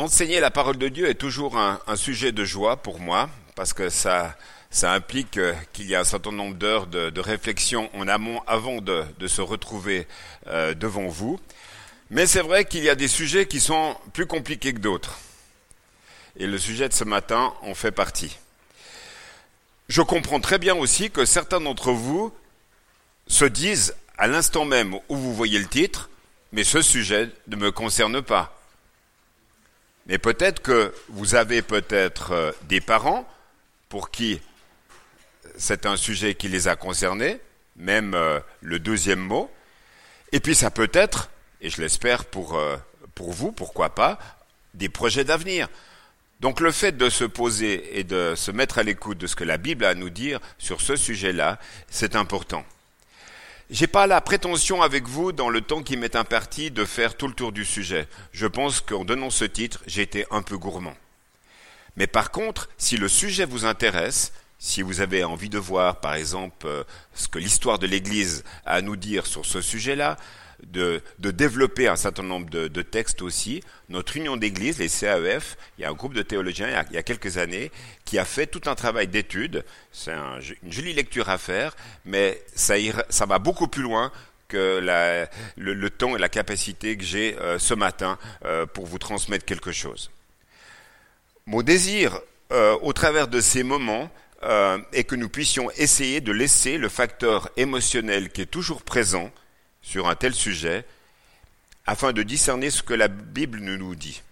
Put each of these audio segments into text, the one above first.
Enseigner la parole de Dieu est toujours un, sujet de joie pour moi, parce que ça, implique euh, qu'il y a un certain nombre d'heures de, réflexion en amont avant de, se retrouver euh, devant vous. Mais c'est vrai qu'il y a des sujets qui sont plus compliqués que d'autres. Et le sujet de ce matin en fait partie. Je comprends très bien aussi que certains d'entre vous se disent à l'instant même où vous voyez le titre, mais ce sujet ne me concerne pas. Mais peut-être que vous avez peut-être euh, des parents pour qui c'est un sujet qui les a concernés, même euh, le deuxième mot. Et puis ça peut être, et je l'espère pour, euh, pour vous, pourquoi pas, des projets d'avenir. Donc le fait de se poser et de se mettre à l'écoute de ce que la Bible a à nous dire sur ce sujet-là, c'est important. J'ai pas la prétention avec vous, dans le temps qui m'est imparti, de faire tout le tour du sujet. Je pense qu'en donnant ce titre, j'ai été un peu gourmand. Mais par contre, si le sujet vous intéresse, si vous avez envie de voir, par exemple, euh, ce que l'histoire de l'Église a à nous dire sur ce sujet-là, de, développer un certain nombre de, textes aussi. Notre union d'église, les CAEF, il y a un groupe de théologiens il y a, quelques années qui a fait tout un travail d'étude. C'est une jolie lecture à faire, mais ça, ça va beaucoup plus loin que le, temps et la capacité que j'ai euh, ce matin euh, pour vous transmettre quelque chose. Mon désir, euh, au travers de ces moments, est que nous puissions essayer de laisser le facteur émotionnel qui est toujours présent sur un tel sujet afin de discerner ce que la Bible nous dit.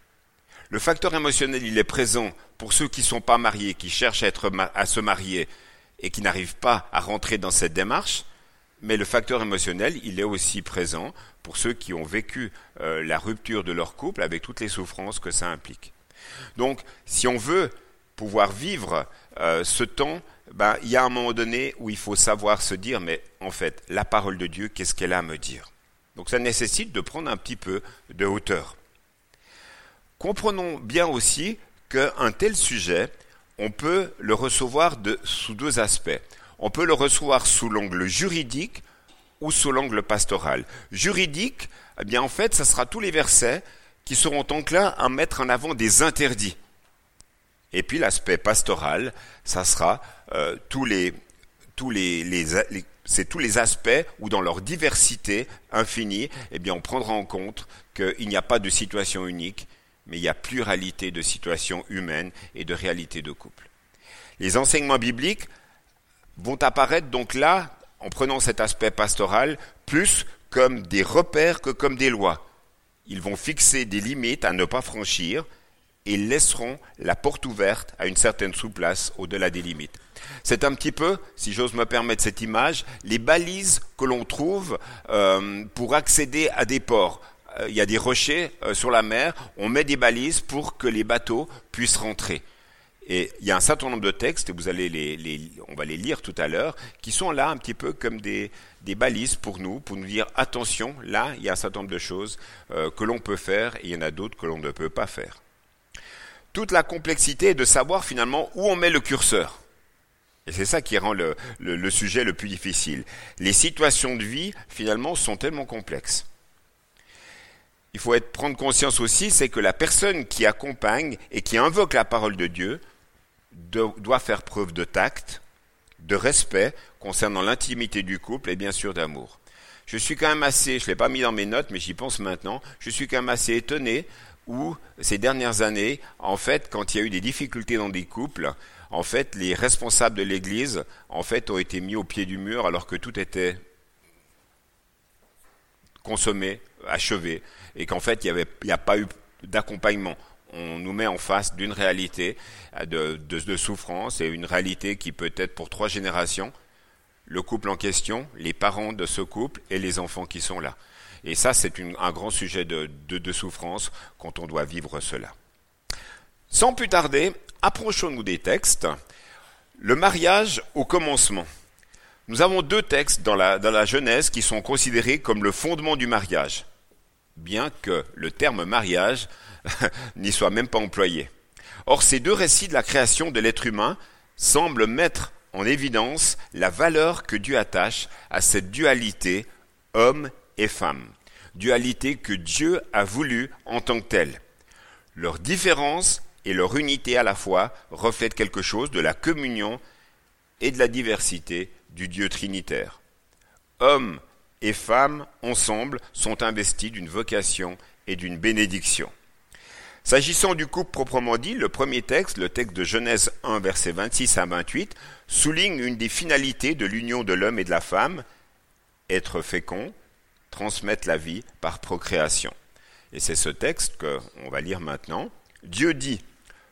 Le facteur émotionnel, il est présent pour ceux qui ne sont pas mariés, qui cherchent à, se marier et qui n'arrivent pas à rentrer dans cette démarche, mais le facteur émotionnel, il est aussi présent pour ceux qui ont vécu euh, la rupture de leur couple avec toutes les souffrances que ça implique. Donc, si on veut pouvoir vivre euh, ce temps ben, il y a un moment donné où il faut savoir se dire, mais en fait, la parole de Dieu, qu'est-ce qu'elle a à me dire? Donc ça nécessite de prendre un petit peu de hauteur. Comprenons bien aussi qu'un tel sujet, on peut le recevoir de, sous deux aspects. On peut le recevoir sous l'angle juridique ou sous l'angle pastoral. Juridique, eh bien en fait, ce sera tous les versets qui seront enclins à mettre en avant des interdits. Et puis l'aspect pastoral, ça sera euh, tous les tous les, c'est tous les aspects où dans leur diversité infinie, eh bien on prendra en compte qu'il n'y a pas de situation unique, mais il y a pluralité de situations humaines et de réalités de couple. Les enseignements bibliques vont apparaître donc là, en prenant cet aspect pastoral, plus comme des repères que comme des lois. Ils vont fixer des limites à ne pas franchir, et laisseront la porte ouverte à une certaine sous-place au-delà des limites. C'est un petit peu, si j'ose me permettre cette image, les balises que l'on trouve euh, pour accéder à des ports. Euh, il y a des rochers euh, sur la mer, on met des balises pour que les bateaux puissent rentrer. Et il y a un certain nombre de textes, et vous allez les, on va les lire tout à l'heure, qui sont là un petit peu comme des, des, balises pour nous, pour nous dire attention, là, il y a un certain nombre de choses que l'on peut faire et il y en a d'autres que l'on ne peut pas faire toute la complexité est de savoir finalement où on met le curseur. Et c'est ça qui rend le, sujet le plus difficile. Les situations de vie, finalement, sont tellement complexes. Il faut prendre conscience aussi, c'est que la personne qui accompagne et qui invoque la parole de Dieu doit faire preuve de tact, de respect concernant l'intimité du couple et bien sûr d'amour. Je suis quand même assez, je ne l'ai pas mis dans mes notes, mais j'y pense maintenant, je suis quand même assez étonné où ces dernières années, en fait, quand il y a eu des difficultés dans des couples, en fait, les responsables de l'Église, en fait, ont été mis au pied du mur alors que tout était consommé, achevé, et qu'en fait, il n'y a pas eu d'accompagnement. On nous met en face d'une réalité de, de souffrance et une réalité qui peut être pour trois générations, le couple en question, les parents de ce couple et les enfants qui sont là. Et ça, c'est un grand sujet de, souffrance quand on doit vivre cela. Sans plus tarder, approchons-nous des textes. Le mariage au commencement. Nous avons deux textes dans la, Genèse qui sont considérés comme le fondement du mariage, bien que le terme mariage n'y soit même pas employé. Or, ces deux récits de la création de l'être humain semblent mettre en évidence la valeur que Dieu attache à cette dualité homme et femme, dualité que Dieu a voulu en tant que telle. Leur différence et leur unité à la fois reflètent quelque chose de la communion et de la diversité du Dieu trinitaire. Hommes et femmes, ensemble, sont investis d'une vocation et d'une bénédiction. S'agissant du couple proprement dit, le premier texte, le texte de Genèse 1, verset 26 à 28, souligne une des finalités de l'union de l'homme et de la femme, être fécond, transmettre la vie par procréation. Et c'est ce texte qu'on va lire maintenant. Dieu dit,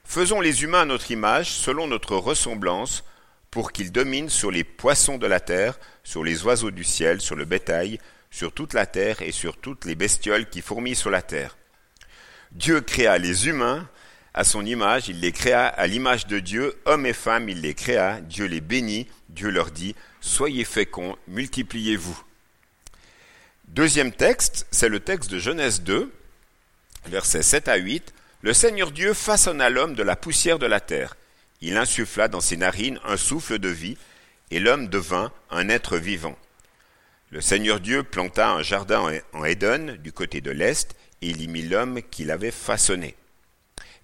Faisons les humains à notre image, selon notre ressemblance, pour qu'ils dominent sur les poissons de la terre, sur les oiseaux du ciel, sur le bétail, sur toute la terre et sur toutes les bestioles qui fourmillent sur la terre. Dieu créa les humains à son image, il les créa à l'image de Dieu, hommes et femmes, il les créa, Dieu les bénit, Dieu leur dit, Soyez féconds, multipliez-vous. Deuxième texte, c'est le texte de Genèse 2, versets 7 à 8. Le Seigneur Dieu façonna l'homme de la poussière de la terre. Il insuffla dans ses narines un souffle de vie, et l'homme devint un être vivant. Le Seigneur Dieu planta un jardin en Éden, du côté de l'Est, et il y mit l'homme qu'il avait façonné.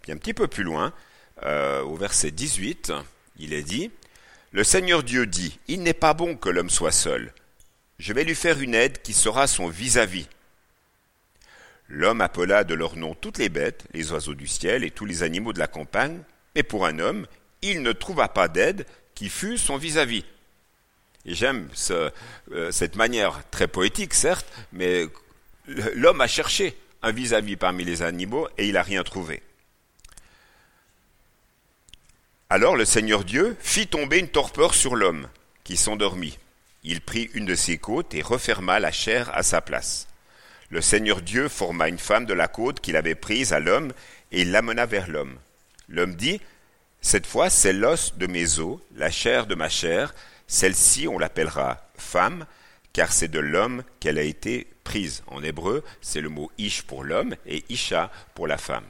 Puis un petit peu plus loin, euh, au verset 18, il est dit, Le Seigneur Dieu dit, Il n'est pas bon que l'homme soit seul. Je vais lui faire une aide qui sera son vis-à-vis. L'homme appela de leur nom toutes les bêtes, les oiseaux du ciel et tous les animaux de la campagne, mais pour un homme, il ne trouva pas d'aide qui fût son vis-à-vis. J'aime euh, cette manière très poétique, certes, mais l'homme a cherché un vis-à-vis parmi les animaux et il n'a rien trouvé. Alors le Seigneur Dieu fit tomber une torpeur sur l'homme, qui s'endormit. Il prit une de ses côtes et referma la chair à sa place. Le Seigneur Dieu forma une femme de la côte qu'il avait prise à l'homme et l'amena vers l'homme. L'homme dit, Cette fois c'est l'os de mes os, la chair de ma chair, celle-ci on l'appellera femme, car c'est de l'homme qu'elle a été prise. En hébreu, c'est le mot ish pour l'homme et isha pour la femme.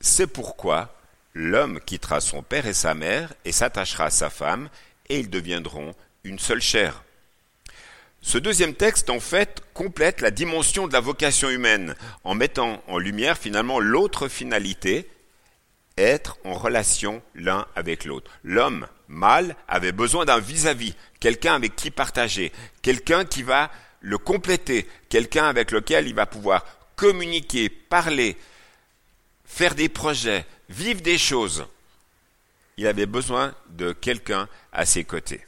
C'est pourquoi l'homme quittera son père et sa mère et s'attachera à sa femme, et ils deviendront une seule chair. Ce deuxième texte, en fait, complète la dimension de la vocation humaine, en mettant en lumière finalement l'autre finalité, être en relation l'un avec l'autre. L'homme mâle avait besoin d'un vis-à-vis, quelqu'un avec qui partager, quelqu'un qui va le compléter, quelqu'un avec lequel il va pouvoir communiquer, parler, faire des projets, vivre des choses. Il avait besoin de quelqu'un à ses côtés.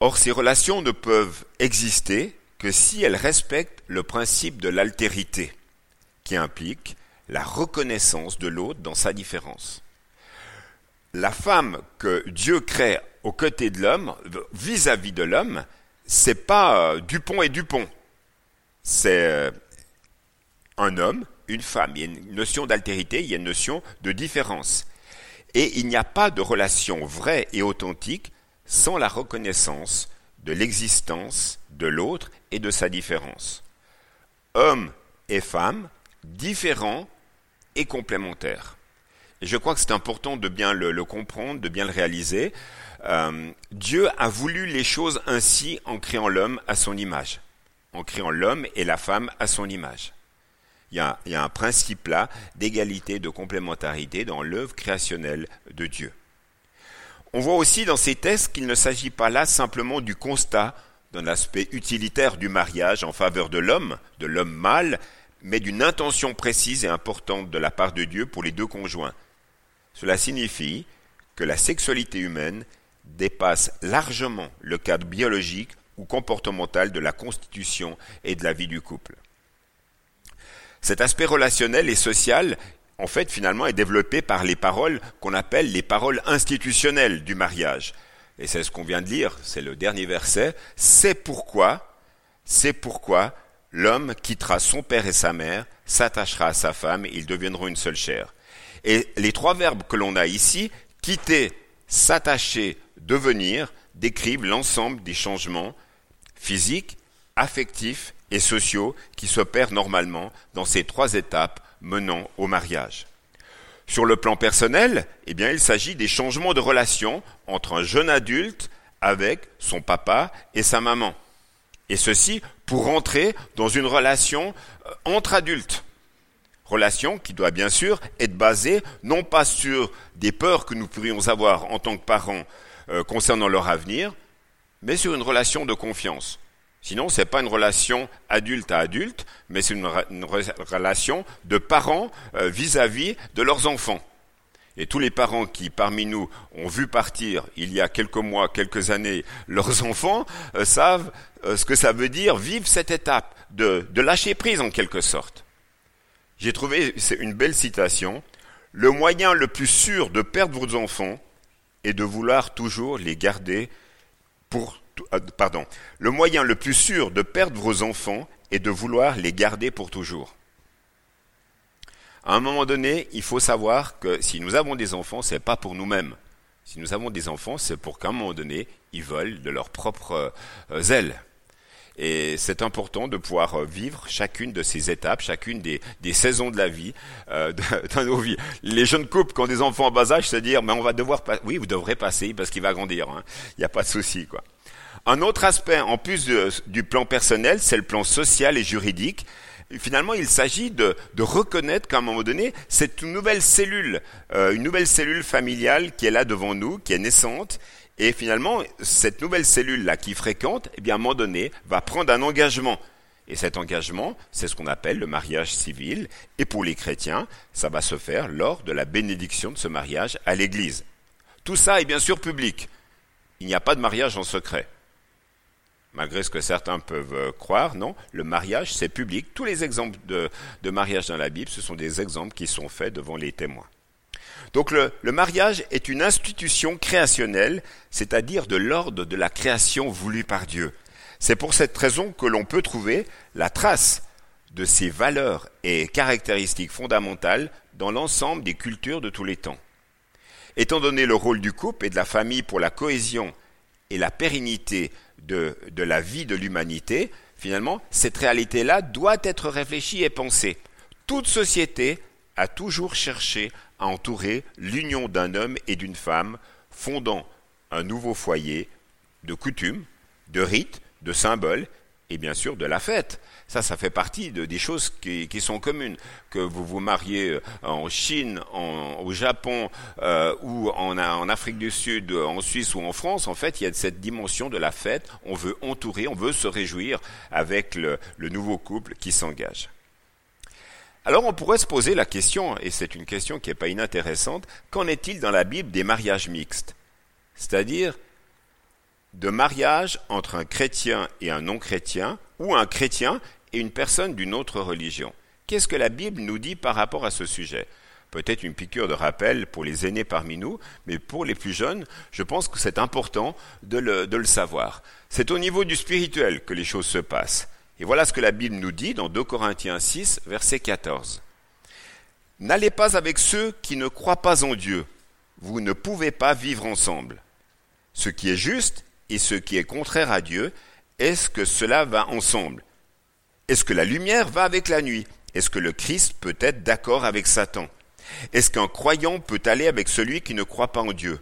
Or, ces relations ne peuvent exister que si elles respectent le principe de l'altérité, qui implique la reconnaissance de l'autre dans sa différence. La femme que Dieu crée aux côtés de l'homme, vis-à-vis de l'homme, c'est pas euh, Dupont et Dupont. C'est euh, un homme, une femme. Il y a une notion d'altérité, il y a une notion de différence. Et il n'y a pas de relation vraie et authentique sans la reconnaissance de l'existence de l'autre et de sa différence. Homme et femme, différents et complémentaires. Je crois que c'est important de bien le, comprendre, de bien le réaliser. Euh, Dieu a voulu les choses ainsi en créant l'homme à son image, en créant l'homme et la femme à son image. Il y a un principe là d'égalité, de complémentarité dans l'œuvre créationnelle de Dieu. On voit aussi dans ces tests qu'il ne s'agit pas là simplement du constat d'un aspect utilitaire du mariage en faveur de l'homme, de l'homme mâle, mais d'une intention précise et importante de la part de Dieu pour les deux conjoints. Cela signifie que la sexualité humaine dépasse largement le cadre biologique ou comportemental de la constitution et de la vie du couple. Cet aspect relationnel et social, en fait, finalement, est développé par les paroles qu'on appelle les paroles institutionnelles du mariage. Et c'est ce qu'on vient de lire, c'est le dernier verset. C'est pourquoi, c'est pourquoi l'homme quittera son père et sa mère, s'attachera à sa femme, ils deviendront une seule chair. Et les trois verbes que l'on a ici, quitter, s'attacher, devenir, décrivent l'ensemble des changements physiques, affectifs et sociaux qui s'opèrent normalement dans ces trois étapes menant au mariage. Sur le plan personnel, eh il s'agit des changements de relation entre un jeune adulte avec son papa et sa maman. Et ceci pour rentrer dans une relation euh, entre adultes. Relation qui doit bien sûr être basée non pas sur des peurs que nous pourrions avoir en tant que parents euh, concernant leur avenir, mais sur une relation de confiance. Sinon, ce n'est pas une relation adulte à adulte, mais c'est une, relation de parents euh, vis-à-vis -vis de leurs enfants. Et tous les parents qui, parmi nous, ont vu partir il y a quelques mois, quelques années, leurs enfants, euh, savent ce que ça veut dire vivre cette étape de, de lâcher prise en quelque sorte. J'ai trouvé une belle citation. Le moyen le plus sûr de perdre vos enfants est de vouloir toujours les garder pour euh, pardon. Le moyen le plus sûr de perdre vos enfants est de vouloir les garder pour toujours. À un moment donné, il faut savoir que si nous avons des enfants, c'est pas pour nous-mêmes. Si nous avons des enfants, c'est pour qu'à un moment donné, ils volent de leur propre euh, zèle. Et c'est important de pouvoir euh, vivre chacune de ces étapes, chacune des, saisons de la vie, euh, dans nos vies. Les jeunes couples qui ont des enfants en bas âge se dire, mais on va devoir, oui, vous devrez passer parce qu'il va grandir. Hein. Il n'y a pas de souci, quoi. Un autre aspect, en plus du plan personnel, c'est le plan social et juridique. Finalement, il s'agit de, reconnaître qu'à un moment donné, c'est une nouvelle cellule, euh, une nouvelle cellule familiale qui est là devant nous, qui est naissante, et finalement, cette nouvelle cellule-là qui fréquente, eh bien, à un moment donné, va prendre un engagement. Et cet engagement, c'est ce qu'on appelle le mariage civil. Et pour les chrétiens, ça va se faire lors de la bénédiction de ce mariage à l'Église. Tout ça est bien sûr public. Il n'y a pas de mariage en secret. Malgré ce que certains peuvent euh, croire, non, le mariage, c'est public. Tous les exemples de, de mariage dans la Bible, ce sont des exemples qui sont faits devant les témoins. Donc le, mariage est une institution créationnelle, c'est-à-dire de l'ordre de la création voulue par Dieu. C'est pour cette raison que l'on peut trouver la trace de ces valeurs et caractéristiques fondamentales dans l'ensemble des cultures de tous les temps. Étant donné le rôle du couple et de la famille pour la cohésion et la pérennité de, la vie de l'humanité, finalement, cette réalité-là doit être réfléchie et pensée. Toute société a toujours cherché à entourer l'union d'un homme et d'une femme, fondant un nouveau foyer de coutumes, de rites, de symboles et bien sûr de la fête. Ça, ça fait partie de, des choses qui, sont communes. Que vous vous mariez euh, en Chine, au Japon euh, ou en, en, Afrique du Sud, en Suisse ou en France, en fait, il y a cette dimension de la fête. On veut entourer, on veut se réjouir avec le nouveau couple qui s'engage. Alors on pourrait se poser la question, et c'est une question qui n'est pas inintéressante, qu'en est-il dans la Bible des mariages mixtes? C'est-à-dire de mariage entre un chrétien et un non-chrétien, ou un chrétien et une personne d'une autre religion. Qu'est-ce que la Bible nous dit par rapport à ce sujet? Peut-être une piqûre de rappel pour les aînés parmi nous, mais pour les plus jeunes, je pense que c'est important de le, savoir. C'est au niveau du spirituel que les choses se passent. Et voilà ce que la Bible nous dit dans 2 Corinthiens 6, verset 14. N'allez pas avec ceux qui ne croient pas en Dieu. Vous ne pouvez pas vivre ensemble. Ce qui est juste et ce qui est contraire à Dieu, est-ce que cela va ensemble? Est-ce que la lumière va avec la nuit? Est-ce que le Christ peut être d'accord avec Satan? Est-ce qu'un croyant peut aller avec celui qui ne croit pas en Dieu?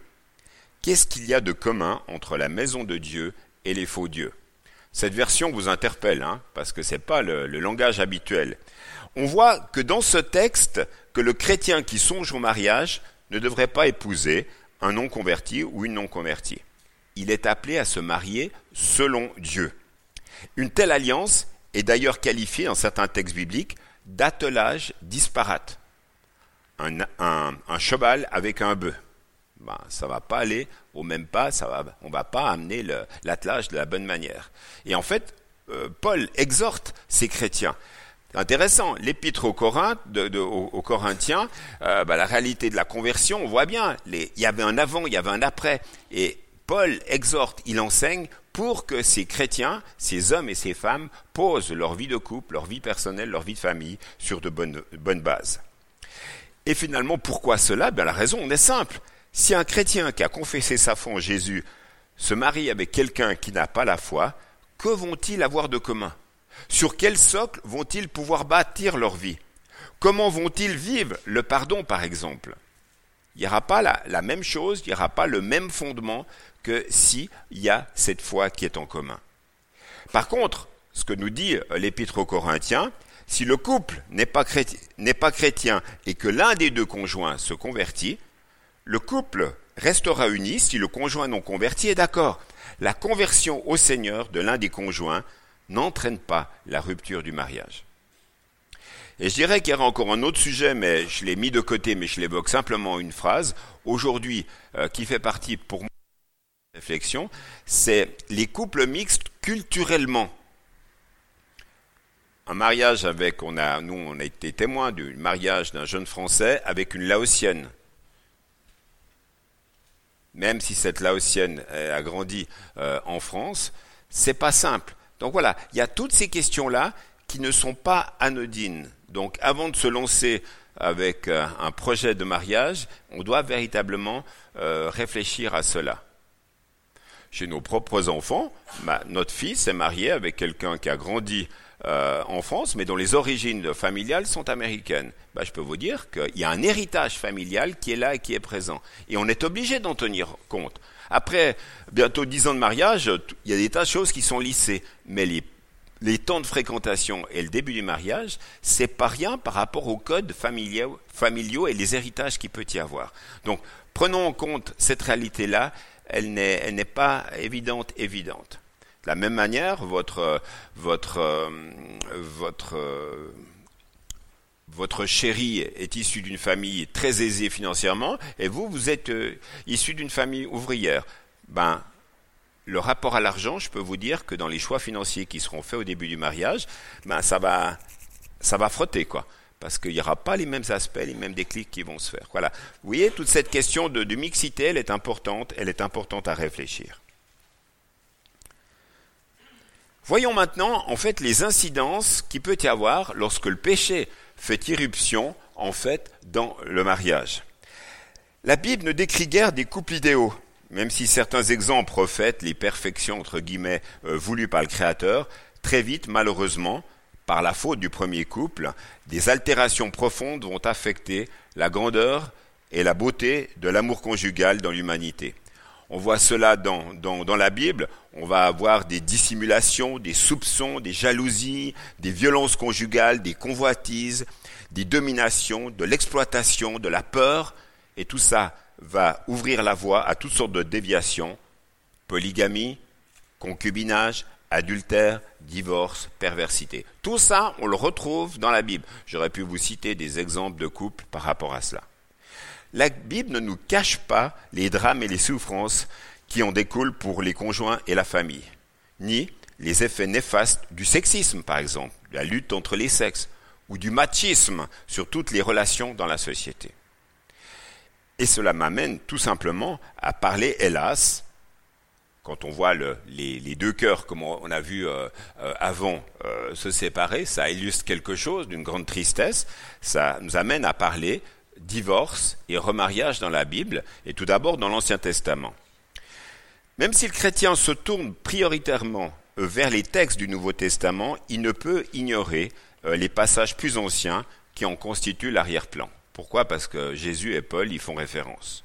Qu'est-ce qu'il y a de commun entre la maison de Dieu et les faux dieux? Cette version vous interpelle, hein, parce que ce n'est pas le, le langage habituel. On voit que dans ce texte, que le chrétien qui songe au mariage ne devrait pas épouser un non converti ou une non convertie. Il est appelé à se marier selon Dieu. Une telle alliance est d'ailleurs qualifiée dans certains textes bibliques d'attelage disparate. Un, cheval avec un bœuf ben, ça va pas aller au même pas, ça va, on va pas amener l'attelage de la bonne manière. Et en fait, euh, Paul exhorte ces chrétiens. Intéressant, l'épître aux, Corinthiens, euh, ben, la réalité de la conversion, on voit bien, il y avait un avant, il y avait un après. Et Paul exhorte, il enseigne pour que ces chrétiens, ces hommes et ces femmes, posent leur vie de couple, leur vie personnelle, leur vie de famille sur de bonnes, bases. Et finalement, pourquoi cela? Ben, La raison est simple. Si un chrétien qui a confessé sa foi en Jésus se marie avec quelqu'un qui n'a pas la foi, que vont-ils avoir de commun? Sur quel socle vont-ils pouvoir bâtir leur vie? Comment vont-ils vivre le pardon, par exemple? Il n'y aura pas la, même chose, il n'y aura pas le même fondement que s'il y a cette foi qui est en commun. Par contre, ce que nous dit l'Épître aux Corinthiens, Si le couple n'est pas, chrétien et que l'un des deux conjoints se convertit, le couple restera uni si le conjoint non converti est d'accord. La conversion au Seigneur de l'un des conjoints n'entraîne pas la rupture du mariage. Et je dirais qu'il y aura encore un autre sujet, mais je l'ai mis de côté, mais je l'évoque simplement une phrase, aujourd'hui, euh, qui fait partie pour moi de la réflexion, c'est les couples mixtes culturellement. Un mariage avec, on a, nous, on a été témoins du mariage d'un jeune Français avec une Laotienne. Même si cette Laotienne a grandi euh, en France, c'est pas simple. Donc voilà, il y a toutes ces questions-là qui ne sont pas anodines. Donc avant de se lancer avec euh, un projet de mariage, on doit véritablement euh, réfléchir à cela. Chez nos propres enfants, notre fils est marié avec quelqu'un qui a grandi euh, en France, mais dont les origines familiales sont américaines. Bah, je peux vous dire qu'il y a un héritage familial qui est là et qui est présent. Et on est obligé d'en tenir compte. Après bientôt dix ans de mariage, il y a des tas de choses qui sont lissées, mais les les temps de fréquentation et le début du mariage, c'est pas rien par rapport aux codes familiaux, et les héritages qu'il peut y avoir. Donc, prenons en compte cette réalité-là, elle n'est pas évidente. De la même manière, votre, votre, chéri est issu d'une famille très aisée financièrement, et vous, vous êtes euh, issu d'une famille ouvrière. Ben, le rapport à l'argent, je peux vous dire que dans les choix financiers qui seront faits au début du mariage, ben ça va, ça va frotter quoi, parce qu'il n'y aura pas les mêmes aspects, les mêmes déclics qui vont se faire. Voilà. Vous voyez, toute cette question de, de mixité, elle est importante, elle est importante à réfléchir. Voyons maintenant, en fait, les incidences qui peut y avoir lorsque le péché fait irruption, en fait, dans le mariage. La Bible ne décrit guère des couples idéaux même si certains exemples reflètent les perfections entre guillemets euh, voulues par le Créateur, très vite, malheureusement, par la faute du premier couple, des altérations profondes vont affecter la grandeur et la beauté de l'amour conjugal dans l'humanité. On voit cela dans, la Bible, on va avoir des dissimulations, des soupçons, des jalousies, des violences conjugales, des convoitises, des dominations, de l'exploitation, de la peur, et tout ça va ouvrir la voie à toutes sortes de déviations, polygamie, concubinage, adultère, divorce, perversité. Tout ça, on le retrouve dans la Bible. J'aurais pu vous citer des exemples de couples par rapport à cela. La Bible ne nous cache pas les drames et les souffrances qui en découlent pour les conjoints et la famille, ni les effets néfastes du sexisme, par exemple, la lutte entre les sexes, ou du machisme sur toutes les relations dans la société. Et cela m'amène tout simplement à parler, hélas, quand on voit les, deux cœurs, comme on a vu euh, euh, avant, euh, se séparer, ça illustre quelque chose d'une grande tristesse. Ça nous amène à parler divorce et remariage dans la Bible, et tout d'abord dans l'Ancien Testament. Même si le chrétien se tourne prioritairement vers les textes du Nouveau Testament, il ne peut ignorer les passages plus anciens qui en constituent l'arrière-plan. Pourquoi? Parce que Jésus et Paul y font référence.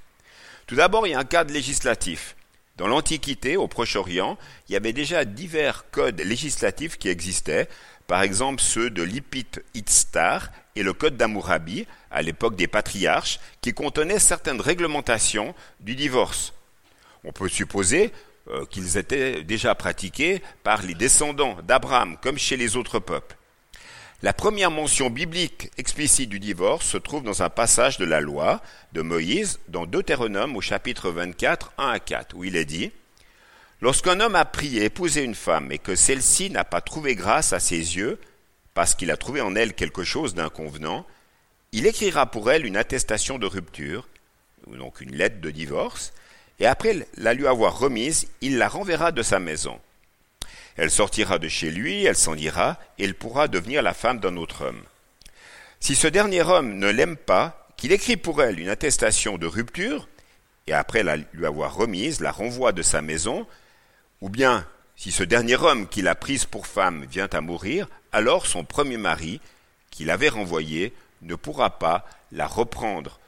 Tout d'abord, il y a un cadre législatif. Dans l'Antiquité, au Proche-Orient, il y avait déjà divers codes législatifs qui existaient, par exemple ceux de l'Ipit Itztar et le code d'Amourabi, à l'époque des patriarches, qui contenaient certaines réglementations du divorce. On peut supposer euh, qu'ils étaient déjà pratiqués par les descendants d'Abraham, comme chez les autres peuples. La première mention biblique explicite du divorce se trouve dans un passage de la loi de Moïse dans Deutéronome au chapitre 24, 1 à 4, où il est dit Lorsqu'un homme a pris et épousé une femme et que celle-ci n'a pas trouvé grâce à ses yeux, parce qu'il a trouvé en elle quelque chose d'inconvenant, il écrira pour elle une attestation de rupture, donc une lettre de divorce, et après la lui avoir remise, il la renverra de sa maison. Elle sortira de chez lui, elle s'en ira, et elle pourra devenir la femme d'un autre homme. Si ce dernier homme ne l'aime pas, qu'il écrit pour elle une attestation de rupture, et après la lui avoir remise, la renvoie de sa maison, ou bien si ce dernier homme qui l'a prise pour femme vient à mourir, alors son premier mari, qui l'avait renvoyée, ne pourra pas la reprendre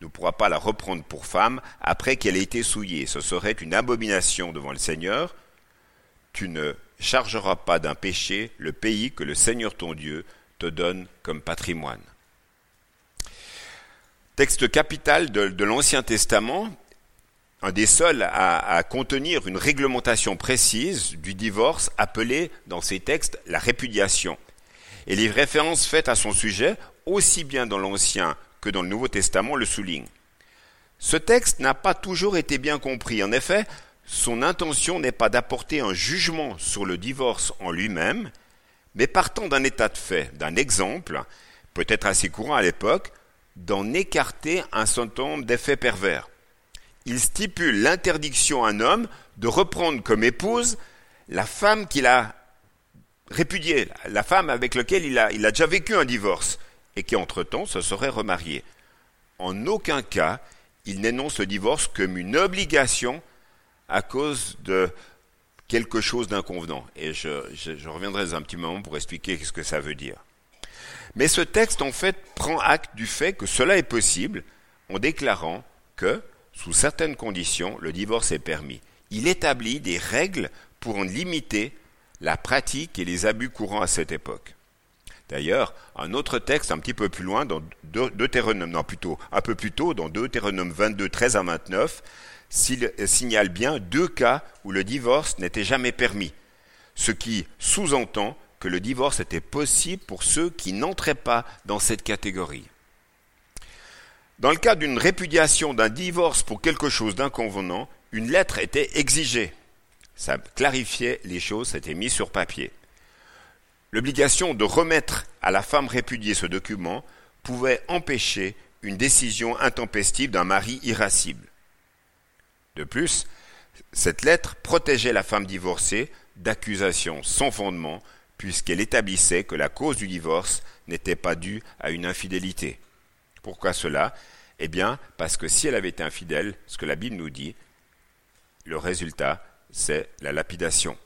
ne pourra pas la reprendre pour femme après qu'elle ait été souillée. Ce serait une abomination devant le Seigneur, tu ne chargeras pas d'un péché le pays que le Seigneur ton Dieu te donne comme patrimoine. Texte capital de, l'Ancien Testament, un des seuls à, à, contenir une réglementation précise du divorce appelée dans ces textes la répudiation. Et les références faites à son sujet, aussi bien dans l'Ancien que dans le Nouveau Testament, le soulignent. Ce texte n'a pas toujours été bien compris. En effet, son intention n'est pas d'apporter un jugement sur le divorce en lui-même, mais partant d'un état de fait, d'un exemple, peut-être assez courant à l'époque, d'en écarter un certain nombre d'effets pervers. Il stipule l'interdiction à un homme de reprendre comme épouse la femme qu'il a répudiée, la femme avec laquelle il a, déjà vécu un divorce, et qui entre-temps se serait remariée. En aucun cas, il n'énonce le divorce comme une obligation à cause de quelque chose d'inconvenant. Et je, reviendrai dans un petit moment pour expliquer ce que ça veut dire. Mais ce texte, en fait, prend acte du fait que cela est possible en déclarant que, sous certaines conditions, le divorce est permis. Il établit des règles pour en limiter la pratique et les abus courants à cette époque. D'ailleurs, un autre texte un petit peu plus loin, dans Deutéronome, non plutôt un peu plus tôt, dans Deutéronome 22, 13 à 29, euh, signale bien deux cas où le divorce n'était jamais permis, ce qui sous-entend que le divorce était possible pour ceux qui n'entraient pas dans cette catégorie. Dans le cas d'une répudiation d'un divorce pour quelque chose d'inconvenant, une lettre était exigée. Ça clarifiait les choses, c'était mis sur papier. L'obligation de remettre à la femme répudiée ce document pouvait empêcher une décision intempestive d'un mari irascible. De plus, cette lettre protégeait la femme divorcée d'accusations sans fondement, puisqu'elle établissait que la cause du divorce n'était pas due à une infidélité. Pourquoi cela? Eh bien, parce que si elle avait été infidèle, ce que la Bible nous dit, le résultat, c'est la lapidation.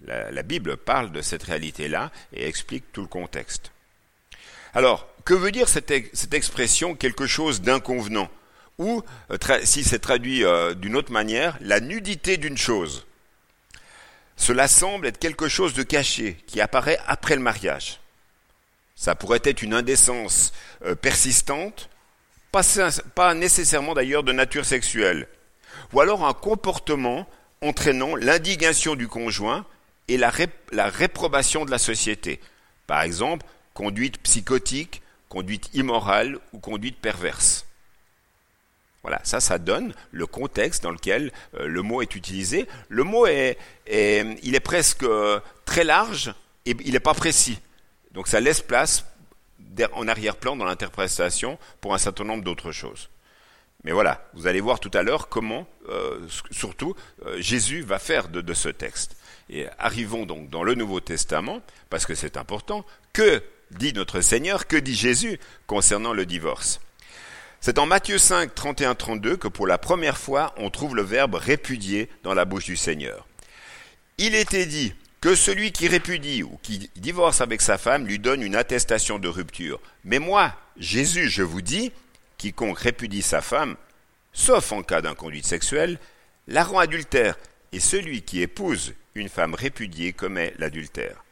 La, Bible parle de cette réalité-là et explique tout le contexte. Alors, que veut dire cette expression quelque chose d'inconvenant ou, euh, si c'est traduit euh, d'une autre manière, la nudité d'une chose. Cela semble être quelque chose de caché qui apparaît après le mariage. Ça pourrait être une indécence euh, persistante, pas, nécessairement d'ailleurs de nature sexuelle, ou alors un comportement entraînant l'indignation du conjoint et la réprobation de la société. Par exemple, conduite psychotique, conduite immorale ou conduite perverse. Voilà, ça, ça donne le contexte dans lequel euh, le mot est utilisé. Le mot est, il est presque euh, très large et il n'est pas précis. Donc ça laisse place en arrière-plan dans l'interprétation pour un certain nombre d'autres choses. Mais voilà, vous allez voir tout à l'heure comment, euh, surtout, Jésus va faire de, de, ce texte. Et arrivons donc dans le Nouveau Testament, parce que c'est important. Que dit notre Seigneur, que dit Jésus concernant le divorce? C'est en Matthieu 5, 31-32 que pour la première fois on trouve le verbe répudier dans la bouche du Seigneur. Il était dit que celui qui répudie ou qui divorce avec sa femme lui donne une attestation de rupture. Mais moi, Jésus, je vous dis, quiconque répudie sa femme, sauf en cas d'inconduite sexuelle, la rend adultère, et celui qui épouse une femme répudiée commet l'adultère.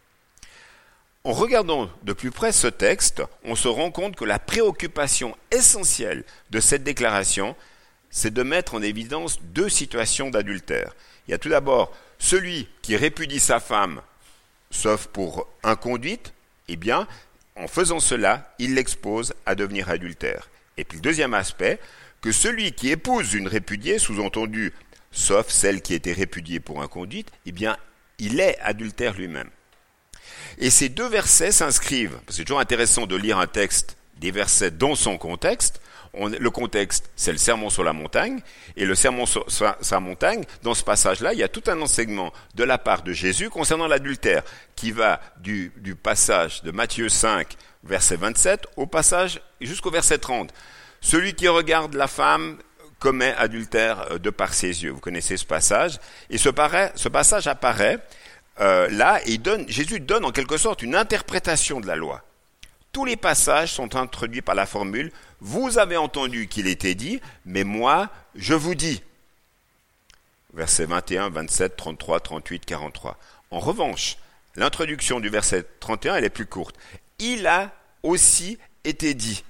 En regardant de plus près ce texte, on se rend compte que la préoccupation essentielle de cette déclaration, c'est de mettre en évidence deux situations d'adultère. Il y a tout d'abord celui qui répudie sa femme, sauf pour inconduite, eh bien, en faisant cela, il l'expose à devenir adultère. Et puis le deuxième aspect, que celui qui épouse une répudiée, sous-entendu, sauf celle qui était répudiée pour inconduite, eh bien, il est adultère lui-même. Et ces deux versets s'inscrivent, c'est toujours intéressant de lire un texte, des versets dans son contexte. le contexte, c'est le sermon sur la montagne, et le sermon sur, la montagne, dans ce passage-là, il y a tout un enseignement de la part de Jésus concernant l'adultère, qui va du, passage de Matthieu 5, verset 27, au passage jusqu'au verset 30. Celui qui regarde la femme commet adultère euh, de par ses yeux. Vous connaissez ce passage. Et ce passage apparaît euh, là, Jésus donne en quelque sorte une interprétation de la loi. Tous les passages sont introduits par la formule Vous avez entendu qu'il était dit, mais moi, je vous dis. Versets 21, 27, 33, 38, 43. En revanche, l'introduction du verset 31, elle est plus courte. il a aussi été dit.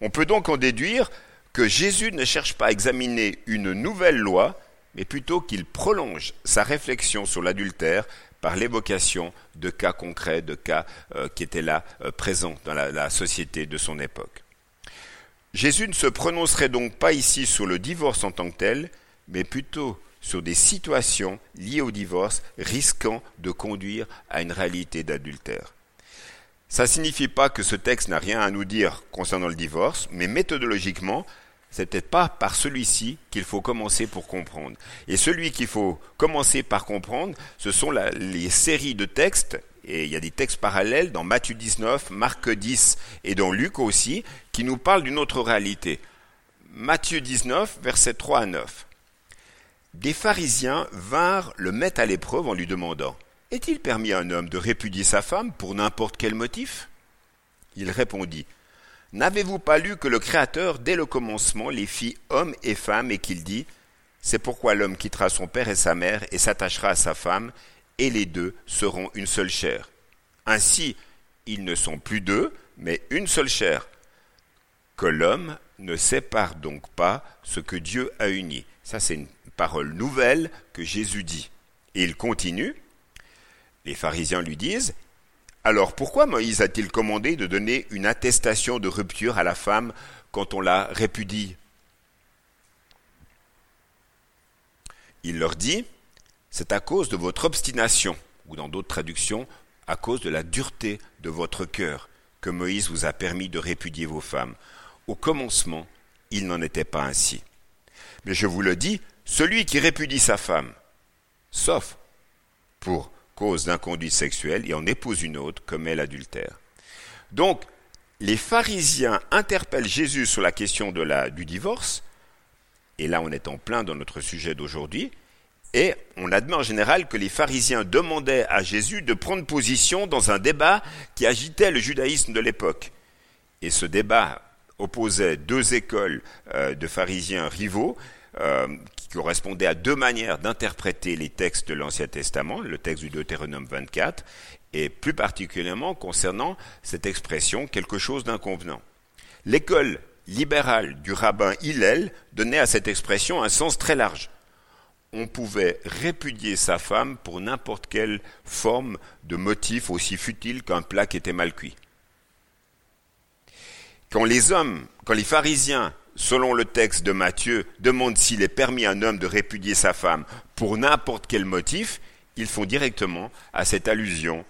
On peut donc en déduire que Jésus ne cherche pas à examiner une nouvelle loi, mais plutôt qu'il prolonge sa réflexion sur l'adultère par l'évocation de cas concrets, de cas euh, qui étaient là euh, présents dans la, la société de son époque. Jésus ne se prononcerait donc pas ici sur le divorce en tant que tel, mais plutôt sur des situations liées au divorce risquant de conduire à une réalité d'adultère. Ça ne signifie pas que ce texte n'a rien à nous dire concernant le divorce, mais méthodologiquement, c'est peut-être pas par celui-ci qu'il faut commencer pour comprendre. Et celui qu'il faut commencer par comprendre, ce sont les séries de textes, et il y a des textes parallèles dans Matthieu 19, Marc 10 et dans Luc aussi, qui nous parlent d'une autre réalité. Matthieu 19, versets 3 à 9. Des pharisiens vinrent le mettre à l'épreuve en lui demandant Est-il permis à un homme de répudier sa femme pour n'importe quel motif? Il répondit N'avez-vous pas lu que le Créateur, dès le commencement, les fit hommes et femmes, et qu'il dit C'est pourquoi l'homme quittera son père et sa mère et s'attachera à sa femme, et les deux seront une seule chair. Ainsi, ils ne sont plus deux, mais une seule chair. Que l'homme ne sépare donc pas ce que Dieu a uni. Ça, c'est une parole nouvelle que Jésus dit. Et il continue. Les pharisiens lui disent alors pourquoi Moïse a-t-il commandé de donner une attestation de rupture à la femme quand on la répudie? Il leur dit, c'est à cause de votre obstination, ou dans d'autres traductions, à cause de la dureté de votre cœur, que Moïse vous a permis de répudier vos femmes. Au commencement, il n'en était pas ainsi. Mais je vous le dis, celui qui répudie sa femme, sauf pour cause d'inconduite sexuelle et en épouse une autre, commet l'adultère. Donc, les pharisiens interpellent Jésus sur la question de la, du divorce, et là on est en plein dans notre sujet d'aujourd'hui, et on admet en général que les pharisiens demandaient à Jésus de prendre position dans un débat qui agitait le judaïsme de l'époque. Et ce débat opposait deux écoles euh, de pharisiens rivaux, euh, qui correspondait à deux manières d'interpréter les textes de l'Ancien Testament, le texte du Deutéronome 24, et plus particulièrement concernant cette expression quelque chose d'inconvenant. L'école libérale du rabbin Hillel donnait à cette expression un sens très large. On pouvait répudier sa femme pour n'importe quelle forme de motif aussi futile qu'un plat qui était mal cuit. Quand les hommes, quand les pharisiens selon le texte de Matthieu, demande s'il est permis à un homme de répudier sa femme pour n'importe quel motif, ils font directement à cette allusion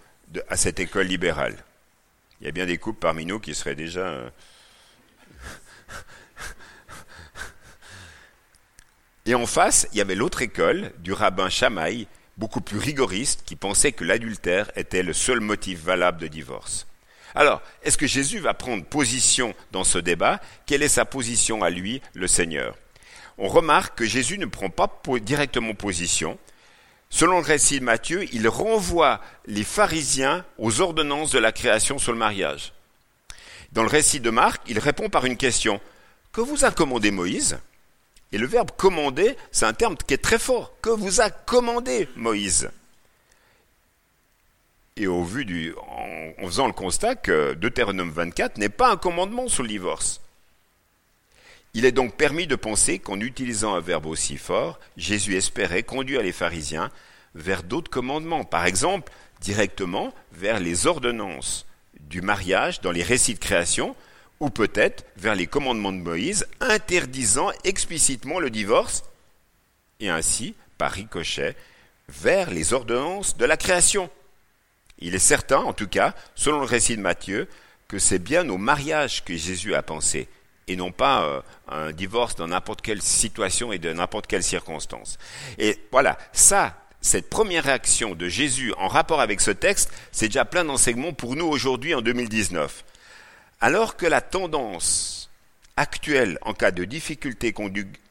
à cette école libérale. Il y a bien des couples parmi nous qui seraient déjà... Euh, Et en face, il y avait l'autre école du rabbin Chamaï, beaucoup plus rigoriste, qui pensait que l'adultère était le seul motif valable de divorce. Alors, est-ce que Jésus va prendre position dans ce débat? Quelle est sa position à lui, le Seigneur? On remarque que Jésus ne prend pas directement position. Selon le récit de Matthieu, il renvoie les pharisiens aux ordonnances de la création sur le mariage. Dans le récit de Marc, il répond par une question. Que vous a commandé Moïse? Et le verbe commander, c'est un terme qui est très fort. Que vous a commandé Moïse? Et au vu du, en, faisant le constat que Deutéronome 24 n'est pas un commandement sur le divorce. Il est donc permis de penser qu'en utilisant un verbe aussi fort, Jésus espérait conduire les pharisiens vers d'autres commandements, par exemple directement vers les ordonnances du mariage dans les récits de création, ou peut-être vers les commandements de Moïse interdisant explicitement le divorce, et ainsi, par ricochet, vers les ordonnances de la création. Il est certain, en tout cas, selon le récit de Matthieu, que c'est bien au mariage que Jésus a pensé, et non pas euh, un divorce dans n'importe quelle situation et de n'importe quelle circonstance. Et voilà, ça, cette première réaction de Jésus en rapport avec ce texte, c'est déjà plein d'enseignements pour nous aujourd'hui en 2019. Alors que la tendance actuelle en cas de difficulté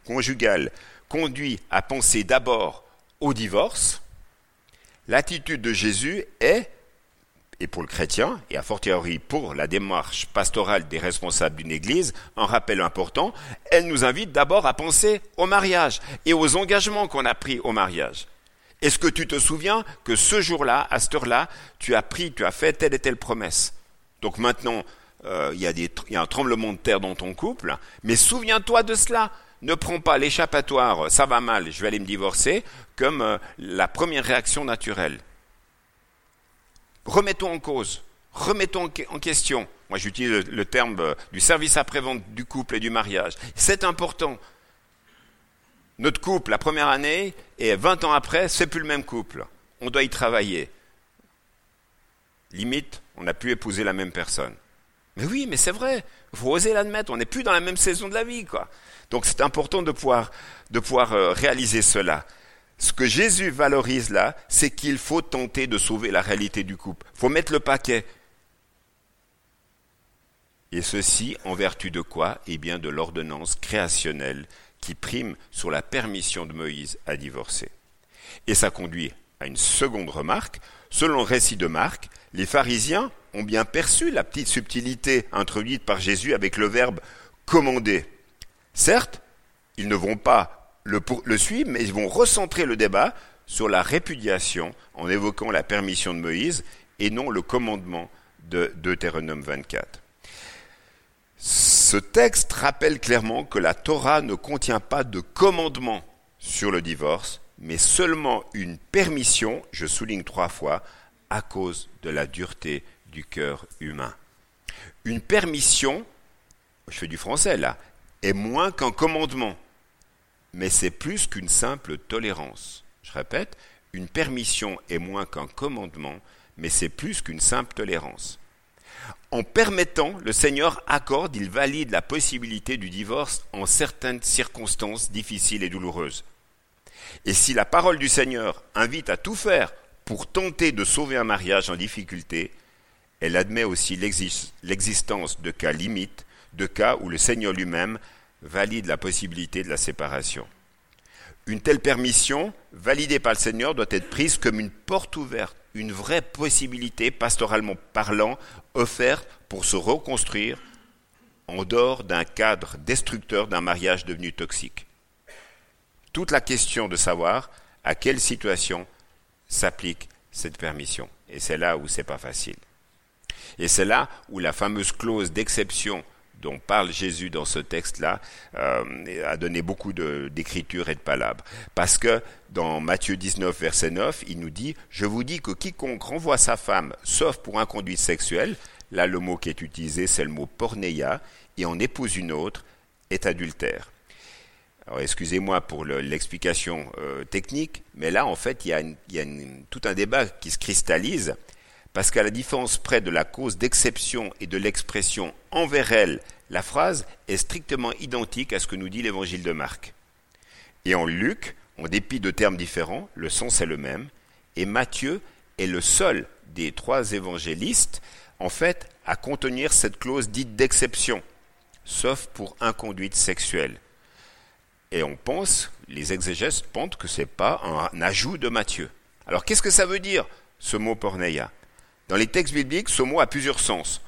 conjugale conduit à penser d'abord au divorce, l'attitude de Jésus est et pour le chrétien, et a fortiori pour la démarche pastorale des responsables d'une Église, un rappel important, elle nous invite d'abord à penser au mariage et aux engagements qu'on a pris au mariage. Est-ce que tu te souviens que ce jour-là, à cette heure-là, tu as pris, tu as fait telle et telle promesse? Donc maintenant, euh, il y, a un tremblement de terre dans ton couple, mais souviens-toi de cela. Ne prends pas l'échappatoire, ça va mal, je vais aller me divorcer, comme euh, la première réaction naturelle. Remettons en cause, remettons en question. Moi, j'utilise le, terme euh, du service après-vente du couple et du mariage. C'est important. Notre couple, la première année, et 20 ans après, c'est plus le même couple. On doit y travailler. Limite, on n'a plus épousé la même personne. Mais oui, mais c'est vrai. Faut oser l'admettre. On n'est plus dans la même saison de la vie, quoi. Donc c'est important de pouvoir, de pouvoir euh, réaliser cela. Ce que Jésus valorise là, c'est qu'il faut tenter de sauver la réalité du couple. Il faut mettre le paquet. Et ceci en vertu de quoi? Eh bien de l'ordonnance créationnelle qui prime sur la permission de Moïse à divorcer. Et ça conduit à une seconde remarque. Selon le récit de Marc, les pharisiens ont bien perçu la petite subtilité introduite par Jésus avec le verbe commander. Certes, ils ne vont pas le, suivre, mais ils vont recentrer le débat sur la répudiation en évoquant la permission de Moïse et non le commandement de Deutéronome 24. Ce texte rappelle clairement que la Torah ne contient pas de commandement sur le divorce, mais seulement une permission, je souligne trois fois, à cause de la dureté du cœur humain. Une permission, je fais du français là, est moins qu'un commandement, mais c'est plus qu'une simple tolérance. Je répète, une permission est moins qu'un commandement, mais c'est plus qu'une simple tolérance. En permettant, le Seigneur accorde, il valide la possibilité du divorce en certaines circonstances difficiles et douloureuses. Et si la parole du Seigneur invite à tout faire pour tenter de sauver un mariage en difficulté, elle admet aussi l'existence de cas limites, de cas où le Seigneur lui-même valide la possibilité de la séparation. Une telle permission, validée par le Seigneur, doit être prise comme une porte ouverte, une vraie possibilité, pastoralement parlant, offerte pour se reconstruire en dehors d'un cadre destructeur d'un mariage devenu toxique. Toute la question de savoir à quelle situation s'applique cette permission. Et c'est là où c'est pas facile. Et c'est là où la fameuse clause d'exception dont parle Jésus dans ce texte-là euh, a donné beaucoup d'écriture et de palabres. Parce que dans Matthieu 19, verset 9, il nous dit, Je vous dis que quiconque renvoie sa femme, sauf pour un conduite sexuelle, là le mot qui est utilisé c'est le mot porneia, et en épouse une autre, est adultère. Alors excusez-moi pour l'explication euh, technique, mais là en fait il y a tout un débat qui se cristallise parce qu'à la différence près de la cause d'exception et de l'expression envers elle, la phrase est strictement identique à ce que nous dit l'évangile de Marc. Et en Luc, en dépit de termes différents, le sens est le même, et Matthieu est le seul des trois évangélistes, en fait, à contenir cette clause dite d'exception, sauf pour inconduite sexuelle. Et on pense, les exégètes pensent que ce n'est pas un ajout de Matthieu. Alors qu'est-ce que ça veut dire, ce mot porneia? Dans les textes bibliques, ce mot a plusieurs sens.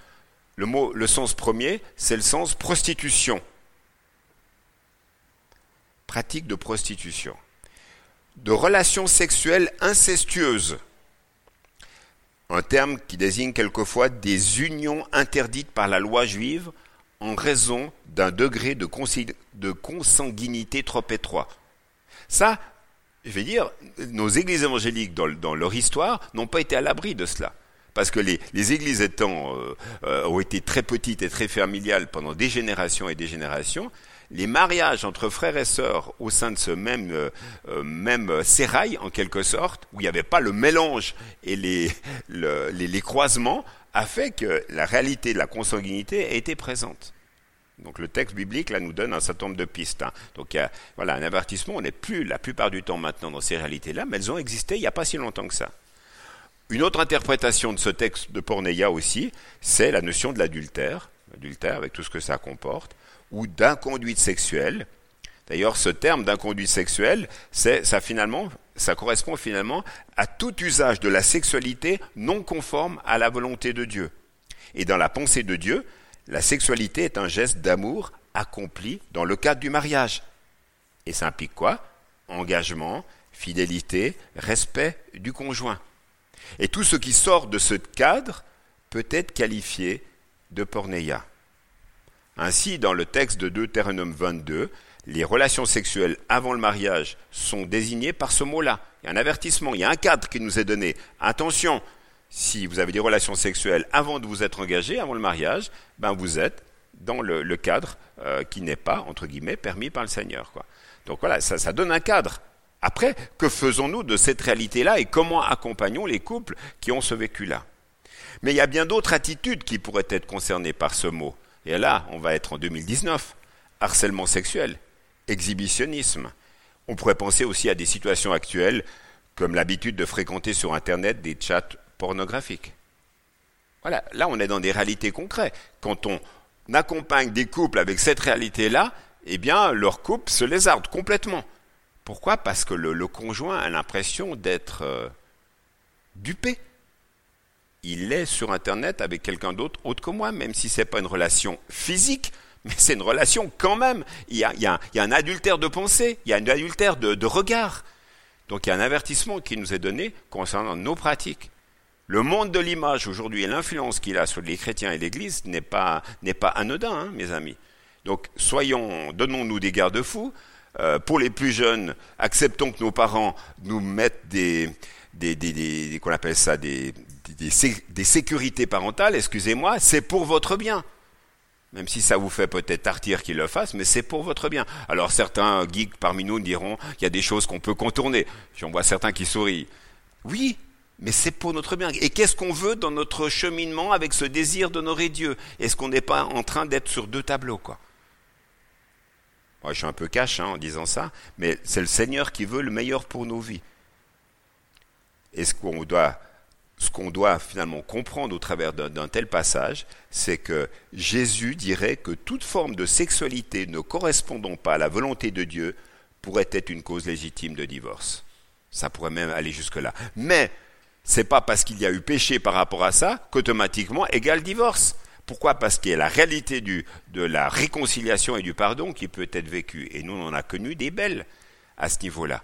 Le, sens premier, c'est le sens prostitution. Pratique de prostitution. De relations sexuelles incestueuses. Un terme qui désigne quelquefois des unions interdites par la loi juive en raison d'un degré de, consanguinité trop étroit. Ça, je vais dire, nos églises évangéliques dans leur histoire n'ont pas été à l'abri de cela parce que les, églises étant euh, euh, ont été très petites et très familiales pendant des générations et des générations, les mariages entre frères et sœurs au sein de ce même euh, même sérail en quelque sorte, où il n'y avait pas le mélange et les, les, croisements, a fait que la réalité de la consanguinité été présente. Donc le texte biblique là nous donne un certain nombre de pistes. Hein. Donc il y a voilà un avertissement. On n'est plus la plupart du temps maintenant dans ces réalités-là, mais elles ont existé il n'y a pas si longtemps que ça. Une autre interprétation de ce texte de Porneia aussi, c'est la notion de l'adultère, l'adultère avec tout ce que ça comporte, ou d'inconduite sexuelle. D'ailleurs, ce terme d'inconduite sexuelle, c'est ça finalement, ça correspond finalement à tout usage de la sexualité non conforme à la volonté de Dieu. Et dans la pensée de Dieu, la sexualité est un geste d'amour accompli dans le cadre du mariage. Et ça implique quoi? Engagement, fidélité, respect du conjoint. Et tout ce qui sort de ce cadre peut être qualifié de pornéia. Ainsi, dans le texte de Deutéronome 22, les relations sexuelles avant le mariage sont désignées par ce mot-là. Il y a un avertissement, il y a un cadre qui nous est donné. Attention, si vous avez des relations sexuelles avant de vous être engagé, avant le mariage, ben vous êtes dans le, cadre euh, qui n'est pas, entre guillemets, permis par le Seigneur. Donc voilà, ça donne un cadre. Après, que faisons-nous de cette réalité-là et comment accompagnons les couples qui ont ce vécu-là? Mais il y a bien d'autres attitudes qui pourraient être concernées par ce mot. Et là, on va être en 2019. Harcèlement sexuel, exhibitionnisme. On pourrait penser aussi à des situations actuelles comme l'habitude de fréquenter sur Internet des chats pornographiques. Voilà, là on est dans des réalités concrètes. Quand on accompagne des couples avec cette réalité-là, eh bien leur couple se lézarde complètement. Pourquoi? Parce que le, conjoint a l'impression d'être euh, dupé. Il est sur Internet avec quelqu'un d'autre autre que moi, même si ce n'est pas une relation physique, mais c'est une relation quand même. Il y, a, un adultère de pensée, il y a un adultère de regard. Donc il y a un avertissement qui nous est donné concernant nos pratiques. Le monde de l'image aujourd'hui et l'influence qu'il a sur les chrétiens et l'Église n'est pas, n'est pas anodin, hein, mes amis. Donc soyons, donnons-nous des garde-fous. Euh, pour les plus jeunes, acceptons que nos parents nous mettent des, des, des, des qu'on appelle ça, des, des, sécurités parentales. Excusez-moi, c'est pour votre bien. Même si ça vous fait peut-être tartir qu'ils le fassent, mais c'est pour votre bien. Alors certains geeks parmi nous diront, il y a des choses qu'on peut contourner. J'en vois certains qui sourient. Oui, mais c'est pour notre bien. Et qu'est-ce qu'on veut dans notre cheminement avec ce désir d'honorer Dieu? Est-ce qu'on n'est pas en train d'être sur deux tableaux, quoi? Je suis un peu cash hein, en disant ça, mais c'est le Seigneur qui veut le meilleur pour nos vies. Et ce qu'on doit, ce qu'on doit finalement comprendre au travers d'un tel passage, c'est que Jésus dirait que toute forme de sexualité ne correspondant pas à la volonté de Dieu pourrait être une cause légitime de divorce. Ça pourrait même aller jusque-là. Mais c'est pas parce qu'il y a eu péché par rapport à ça qu'automatiquement égale divorce. Pourquoi? Parce qu'il y a la réalité de la réconciliation et du pardon qui peut être vécue. Et nous, on en a connu des belles à ce niveau-là,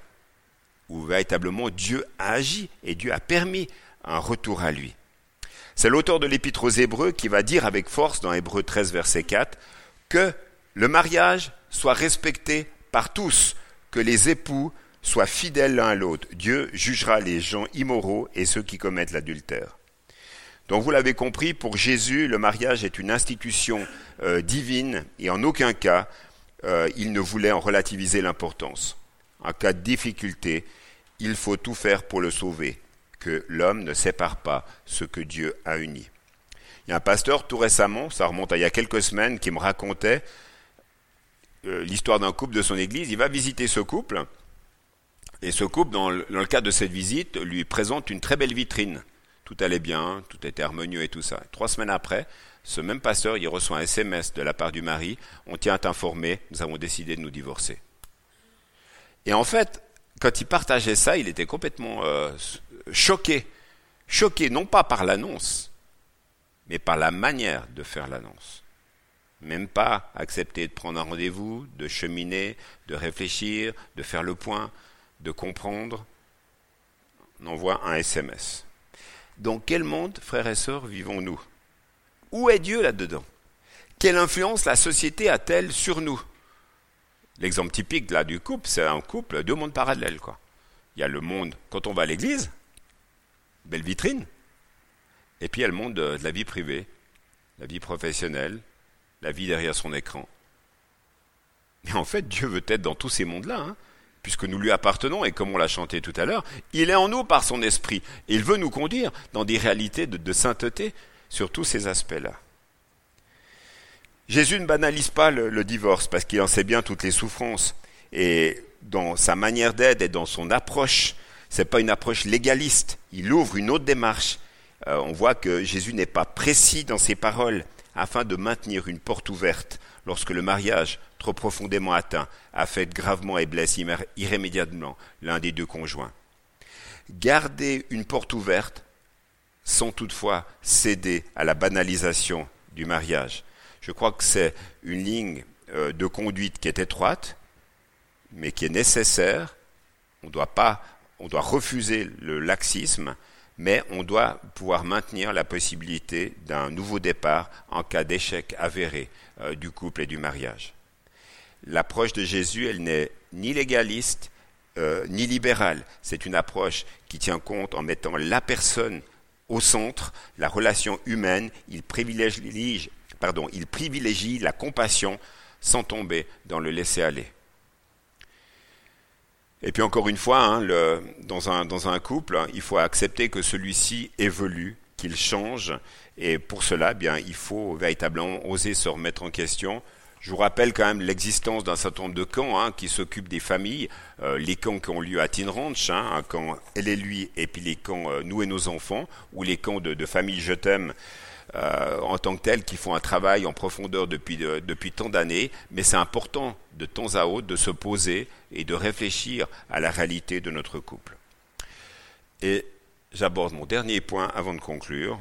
où véritablement Dieu a agi et Dieu a permis un retour à lui. C'est l'auteur de l'Épître aux Hébreux qui va dire avec force dans Hébreux 13, verset 4, que le mariage soit respecté par tous, que les époux soient fidèles l'un à l'autre. Dieu jugera les gens immoraux et ceux qui commettent l'adultère. Donc vous l'avez compris, pour Jésus, le mariage est une institution euh, divine et en aucun cas euh, il ne voulait en relativiser l'importance. En cas de difficulté, il faut tout faire pour le sauver, que l'homme ne sépare pas ce que Dieu a uni. Il y a un pasteur tout récemment, ça remonte à il y a quelques semaines, qui me racontait euh, l'histoire d'un couple de son église. Il va visiter ce couple et ce couple, dans le, cadre de cette visite, lui présente une très belle vitrine. Tout allait bien, tout était harmonieux et tout ça. Trois semaines après, ce même pasteur, il reçoit un SMS de la part du mari. On tient à t'informer, nous avons décidé de nous divorcer. Et en fait, quand il partageait ça, il était complètement euh, choqué. Choqué non pas par l'annonce, mais par la manière de faire l'annonce. Même pas accepter de prendre un rendez-vous, de cheminer, de réfléchir, de faire le point de comprendre, on envoie un SMS. Dans quel monde, frères et sœurs, vivons-nous? Où est Dieu là-dedans? Quelle influence la société a-t-elle sur nous? L'exemple typique là du couple, c'est un couple, deux mondes parallèles. Quoi. Il y a le monde quand on va à l'église, belle vitrine, et puis il y a le monde de la vie privée, la vie professionnelle, la vie derrière son écran. Mais en fait, Dieu veut être dans tous ces mondes-là. Hein puisque nous lui appartenons, et comme on l'a chanté tout à l'heure, il est en nous par son esprit. Il veut nous conduire dans des réalités de, sainteté sur tous ces aspects-là. Jésus ne banalise pas le, divorce parce qu'il en sait bien toutes les souffrances. Et dans sa manière d'être et dans son approche, c'est pas une approche légaliste. Il ouvre une autre démarche. Euh, on voit que Jésus n'est pas précis dans ses paroles afin de maintenir une porte ouverte lorsque le mariage, trop profondément atteint, affecte gravement et blesse irrémédiablement l'un des deux conjoints. Garder une porte ouverte sans toutefois céder à la banalisation du mariage. Je crois que c'est une ligne euh, de conduite qui est étroite, mais qui est nécessaire. On doit pas, on doit refuser le laxisme, mais on doit pouvoir maintenir la possibilité d'un nouveau départ en cas d'échec avéré euh, du couple et du mariage. L'approche de Jésus, elle n'est ni légaliste, euh, ni libérale. C'est une approche qui tient compte en mettant la personne au centre, la relation humaine. Il privilégie, pardon, il privilégie la compassion sans tomber dans le laisser-aller. Et puis encore une fois, hein, le, dans, un, dans un couple, hein, il faut accepter que celui-ci évolue, qu'il change, et pour cela, eh bien, il faut véritablement oser se remettre en question. Je vous rappelle quand même l'existence d'un certain nombre de camps hein, qui s'occupent des familles, euh, les camps qui ont lieu à Tin Ranch, hein, un camp elle et lui, et puis les camps euh, nous et nos enfants, ou les camps de, de famille je t'aime, euh, en tant que tels qui font un travail en profondeur depuis, depuis tant d'années, mais c'est important de temps à autre de se poser et de réfléchir à la réalité de notre couple. Et j'aborde mon dernier point avant de conclure.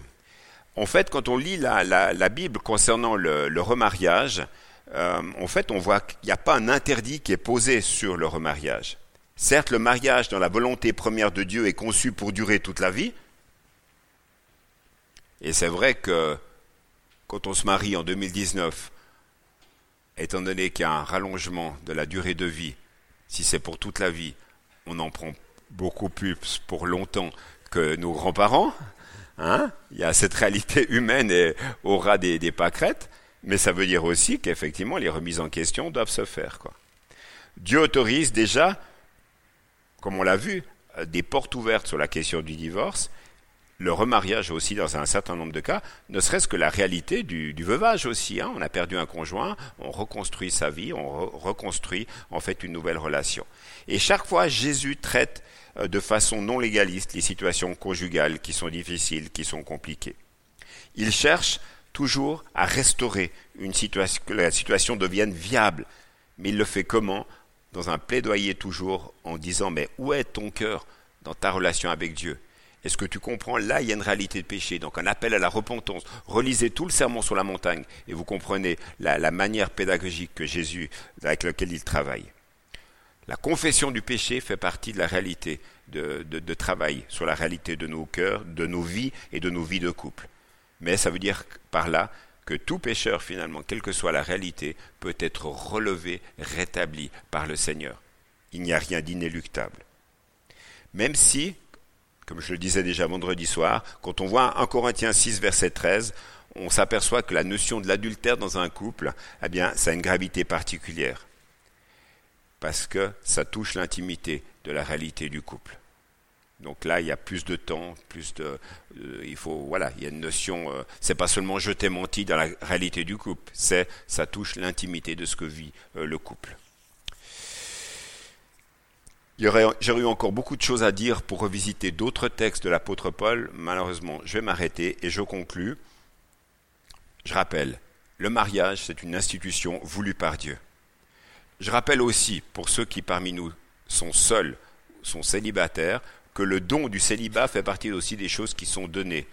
En fait, quand on lit la, la, Bible concernant le, le remariage, euh, en fait, on voit qu'il n'y a pas un interdit qui est posé sur le remariage. Certes, le mariage dans la volonté première de Dieu est conçu pour durer toute la vie, et c'est vrai que quand on se marie en 2019, étant donné qu'il y a un rallongement de la durée de vie, si c'est pour toute la vie, on en prend beaucoup plus pour longtemps que nos grands-parents. Hein Il y a cette réalité humaine et aura des, des pâquerettes, mais ça veut dire aussi qu'effectivement les remises en question doivent se faire. Dieu autorise déjà, comme on l'a vu, des portes ouvertes sur la question du divorce, le remariage aussi dans un certain nombre de cas, ne serait-ce que la réalité du, veuvage aussi. Hein. On a perdu un conjoint, on reconstruit sa vie, on reconstruit en fait une nouvelle relation. Et chaque fois, Jésus traite euh, de façon non légaliste les situations conjugales qui sont difficiles, qui sont compliquées. Il cherche toujours à restaurer une situation, que la situation devienne viable. Mais il le fait comment? Dans un plaidoyer toujours en disant mais où est ton cœur dans ta relation avec Dieu? Est-ce que tu comprends? Là, il y a une réalité de péché, donc un appel à la repentance. Relisez tout le sermon sur la montagne et vous comprenez la, manière pédagogique que Jésus, avec laquelle il travaille. La confession du péché fait partie de la réalité de, travail sur la réalité de nos cœurs, de nos vies et de nos vies de couple. Mais ça veut dire par là que tout pécheur, finalement, quelle que soit la réalité, peut être relevé, rétabli par le Seigneur. Il n'y a rien d'inéluctable. Même si, comme je le disais déjà vendredi soir, quand on voit 1 Corinthiens 6, verset 13, on s'aperçoit que la notion de l'adultère dans un couple, eh bien, ça a une gravité particulière. Parce que ça touche l'intimité de la réalité du couple. Donc là, il y a plus de temps, plus de, euh, il faut, voilà, il y a une notion. Euh, c'est pas seulement je t'ai menti dans la réalité du couple, c'est ça touche l'intimité de ce que vit euh, le couple. J'aurais eu encore beaucoup de choses à dire pour revisiter d'autres textes de l'apôtre Paul. Malheureusement, je vais m'arrêter et je conclus. Je rappelle, le mariage, c'est une institution voulue par Dieu. Je rappelle aussi, pour ceux qui parmi nous sont seuls, sont célibataires, que le don du célibat fait partie aussi des choses qui sont données,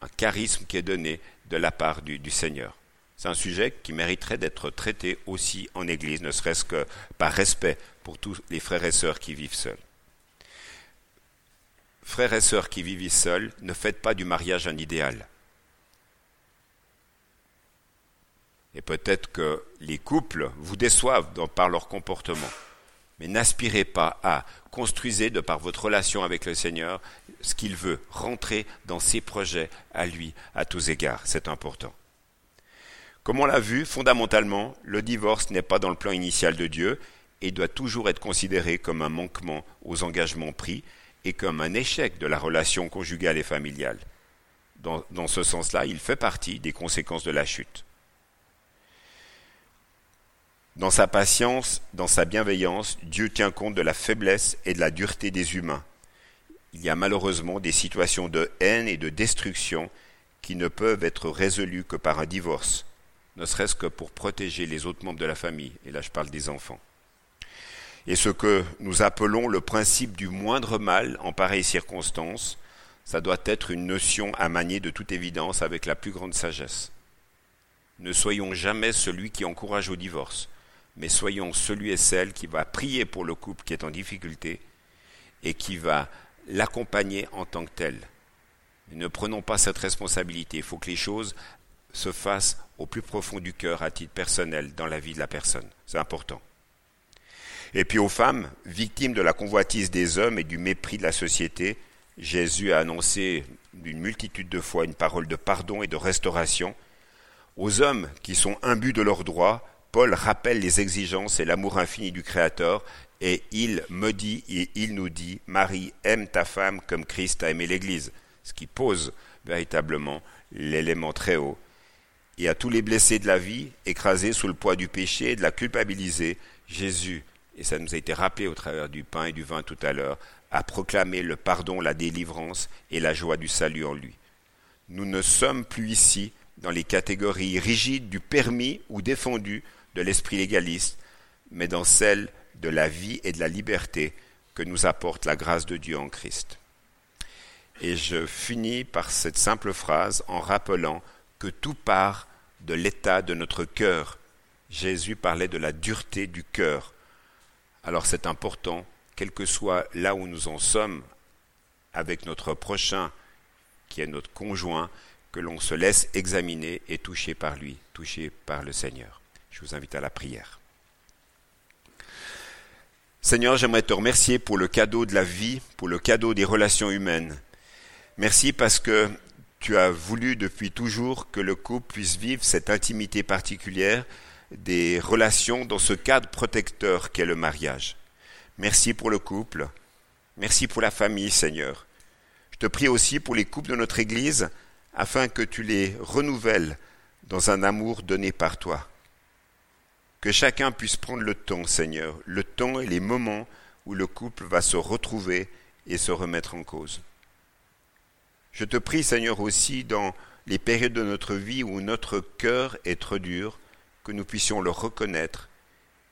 un charisme qui est donné de la part du, Seigneur. C'est un sujet qui mériterait d'être traité aussi en Église, ne serait-ce que par respect pour tous les frères et sœurs qui vivent seuls. Frères et sœurs qui vivent seuls, ne faites pas du mariage un idéal. Et peut-être que les couples vous déçoivent par leur comportement. Mais n'aspirez pas à construisez de par votre relation avec le Seigneur ce qu'il veut, rentrer dans ses projets à lui à tous égards. C'est important. Comme on l'a vu, fondamentalement, le divorce n'est pas dans le plan initial de Dieu et doit toujours être considéré comme un manquement aux engagements pris et comme un échec de la relation conjugale et familiale. Dans, dans ce sens-là, il fait partie des conséquences de la chute. Dans sa patience, dans sa bienveillance, Dieu tient compte de la faiblesse et de la dureté des humains. Il y a malheureusement des situations de haine et de destruction qui ne peuvent être résolues que par un divorce ne serait-ce que pour protéger les autres membres de la famille, et là je parle des enfants. Et ce que nous appelons le principe du moindre mal en pareille circonstance, ça doit être une notion à manier de toute évidence avec la plus grande sagesse. Ne soyons jamais celui qui encourage au divorce, mais soyons celui et celle qui va prier pour le couple qui est en difficulté et qui va l'accompagner en tant que tel. Ne prenons pas cette responsabilité. Il faut que les choses se fassent au plus profond du cœur, à titre personnel, dans la vie de la personne. C'est important. Et puis aux femmes, victimes de la convoitise des hommes et du mépris de la société, Jésus a annoncé d'une multitude de fois une parole de pardon et de restauration. Aux hommes qui sont imbus de leurs droits, Paul rappelle les exigences et l'amour infini du Créateur, et il me dit et il nous dit, Marie, aime ta femme comme Christ a aimé l'Église, ce qui pose véritablement l'élément très haut. Et à tous les blessés de la vie, écrasés sous le poids du péché et de la culpabilité, Jésus, et ça nous a été rappelé au travers du pain et du vin tout à l'heure, a proclamé le pardon, la délivrance et la joie du salut en lui. Nous ne sommes plus ici dans les catégories rigides du permis ou défendu de l'esprit légaliste, mais dans celle de la vie et de la liberté que nous apporte la grâce de Dieu en Christ. Et je finis par cette simple phrase en rappelant que tout part de l'état de notre cœur. Jésus parlait de la dureté du cœur. Alors c'est important, quel que soit là où nous en sommes avec notre prochain, qui est notre conjoint, que l'on se laisse examiner et toucher par lui, toucher par le Seigneur. Je vous invite à la prière. Seigneur, j'aimerais te remercier pour le cadeau de la vie, pour le cadeau des relations humaines. Merci parce que tu as voulu depuis toujours que le couple puisse vivre cette intimité particulière des relations dans ce cadre protecteur qu'est le mariage. Merci pour le couple. Merci pour la famille, Seigneur. Je te prie aussi pour les couples de notre Église afin que tu les renouvelles dans un amour donné par toi. Que chacun puisse prendre le temps, Seigneur, le temps et les moments où le couple va se retrouver et se remettre en cause. Je te prie, Seigneur, aussi dans les périodes de notre vie où notre cœur est trop dur, que nous puissions le reconnaître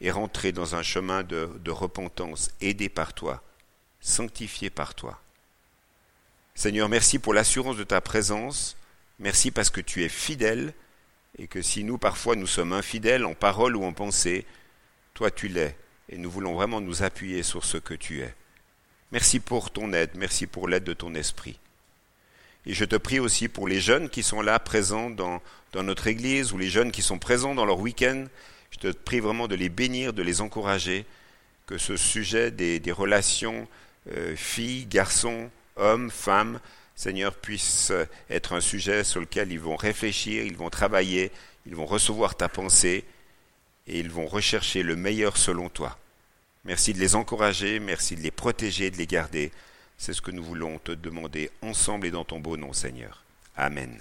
et rentrer dans un chemin de, repentance, aidé par toi, sanctifié par toi. Seigneur, merci pour l'assurance de ta présence, merci parce que tu es fidèle, et que si nous parfois nous sommes infidèles en parole ou en pensée, toi tu l'es, et nous voulons vraiment nous appuyer sur ce que tu es. Merci pour ton aide, merci pour l'aide de ton esprit. Et je te prie aussi pour les jeunes qui sont là présents dans, dans notre Église ou les jeunes qui sont présents dans leur week-end. Je te prie vraiment de les bénir, de les encourager, que ce sujet des, relations euh, filles, garçons, hommes, femmes, Seigneur, puisse être un sujet sur lequel ils vont réfléchir, ils vont travailler, ils vont recevoir ta pensée et ils vont rechercher le meilleur selon toi. Merci de les encourager, merci de les protéger, de les garder. C'est ce que nous voulons te demander ensemble et dans ton beau nom, Seigneur. Amen.